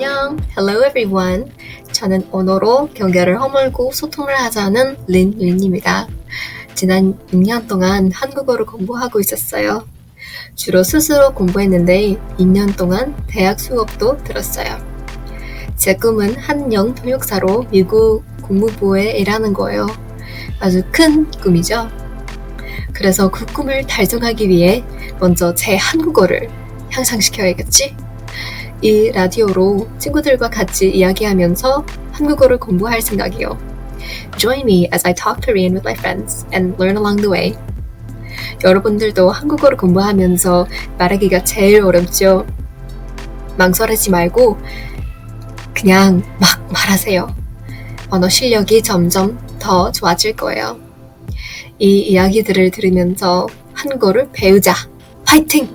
Hello everyone. 저는 언어로 경계를 허물고 소통을 하자는 린 린입니다. 지난 6년 동안 한국어를 공부하고 있었어요. 주로 스스로 공부했는데 2년 동안 대학 수업도 들었어요. 제 꿈은 한영 통역사로 미국 국무부에 일하는 거예요. 아주 큰 꿈이죠. 그래서 그 꿈을 달성하기 위해 먼저 제 한국어를 향상시켜야겠지? 이 라디오로 친구들과 같이 이야기하면서 한국어를 공부할 생각이요. Join me as I talk Korean with my friends and learn along the way. 여러분들도 한국어를 공부하면서 말하기가 제일 어렵죠. 망설이지 말고 그냥 막 말하세요. 언어 실력이 점점 더 좋아질 거예요. 이 이야기들을 들으면서 한국어를 배우자. 파이팅!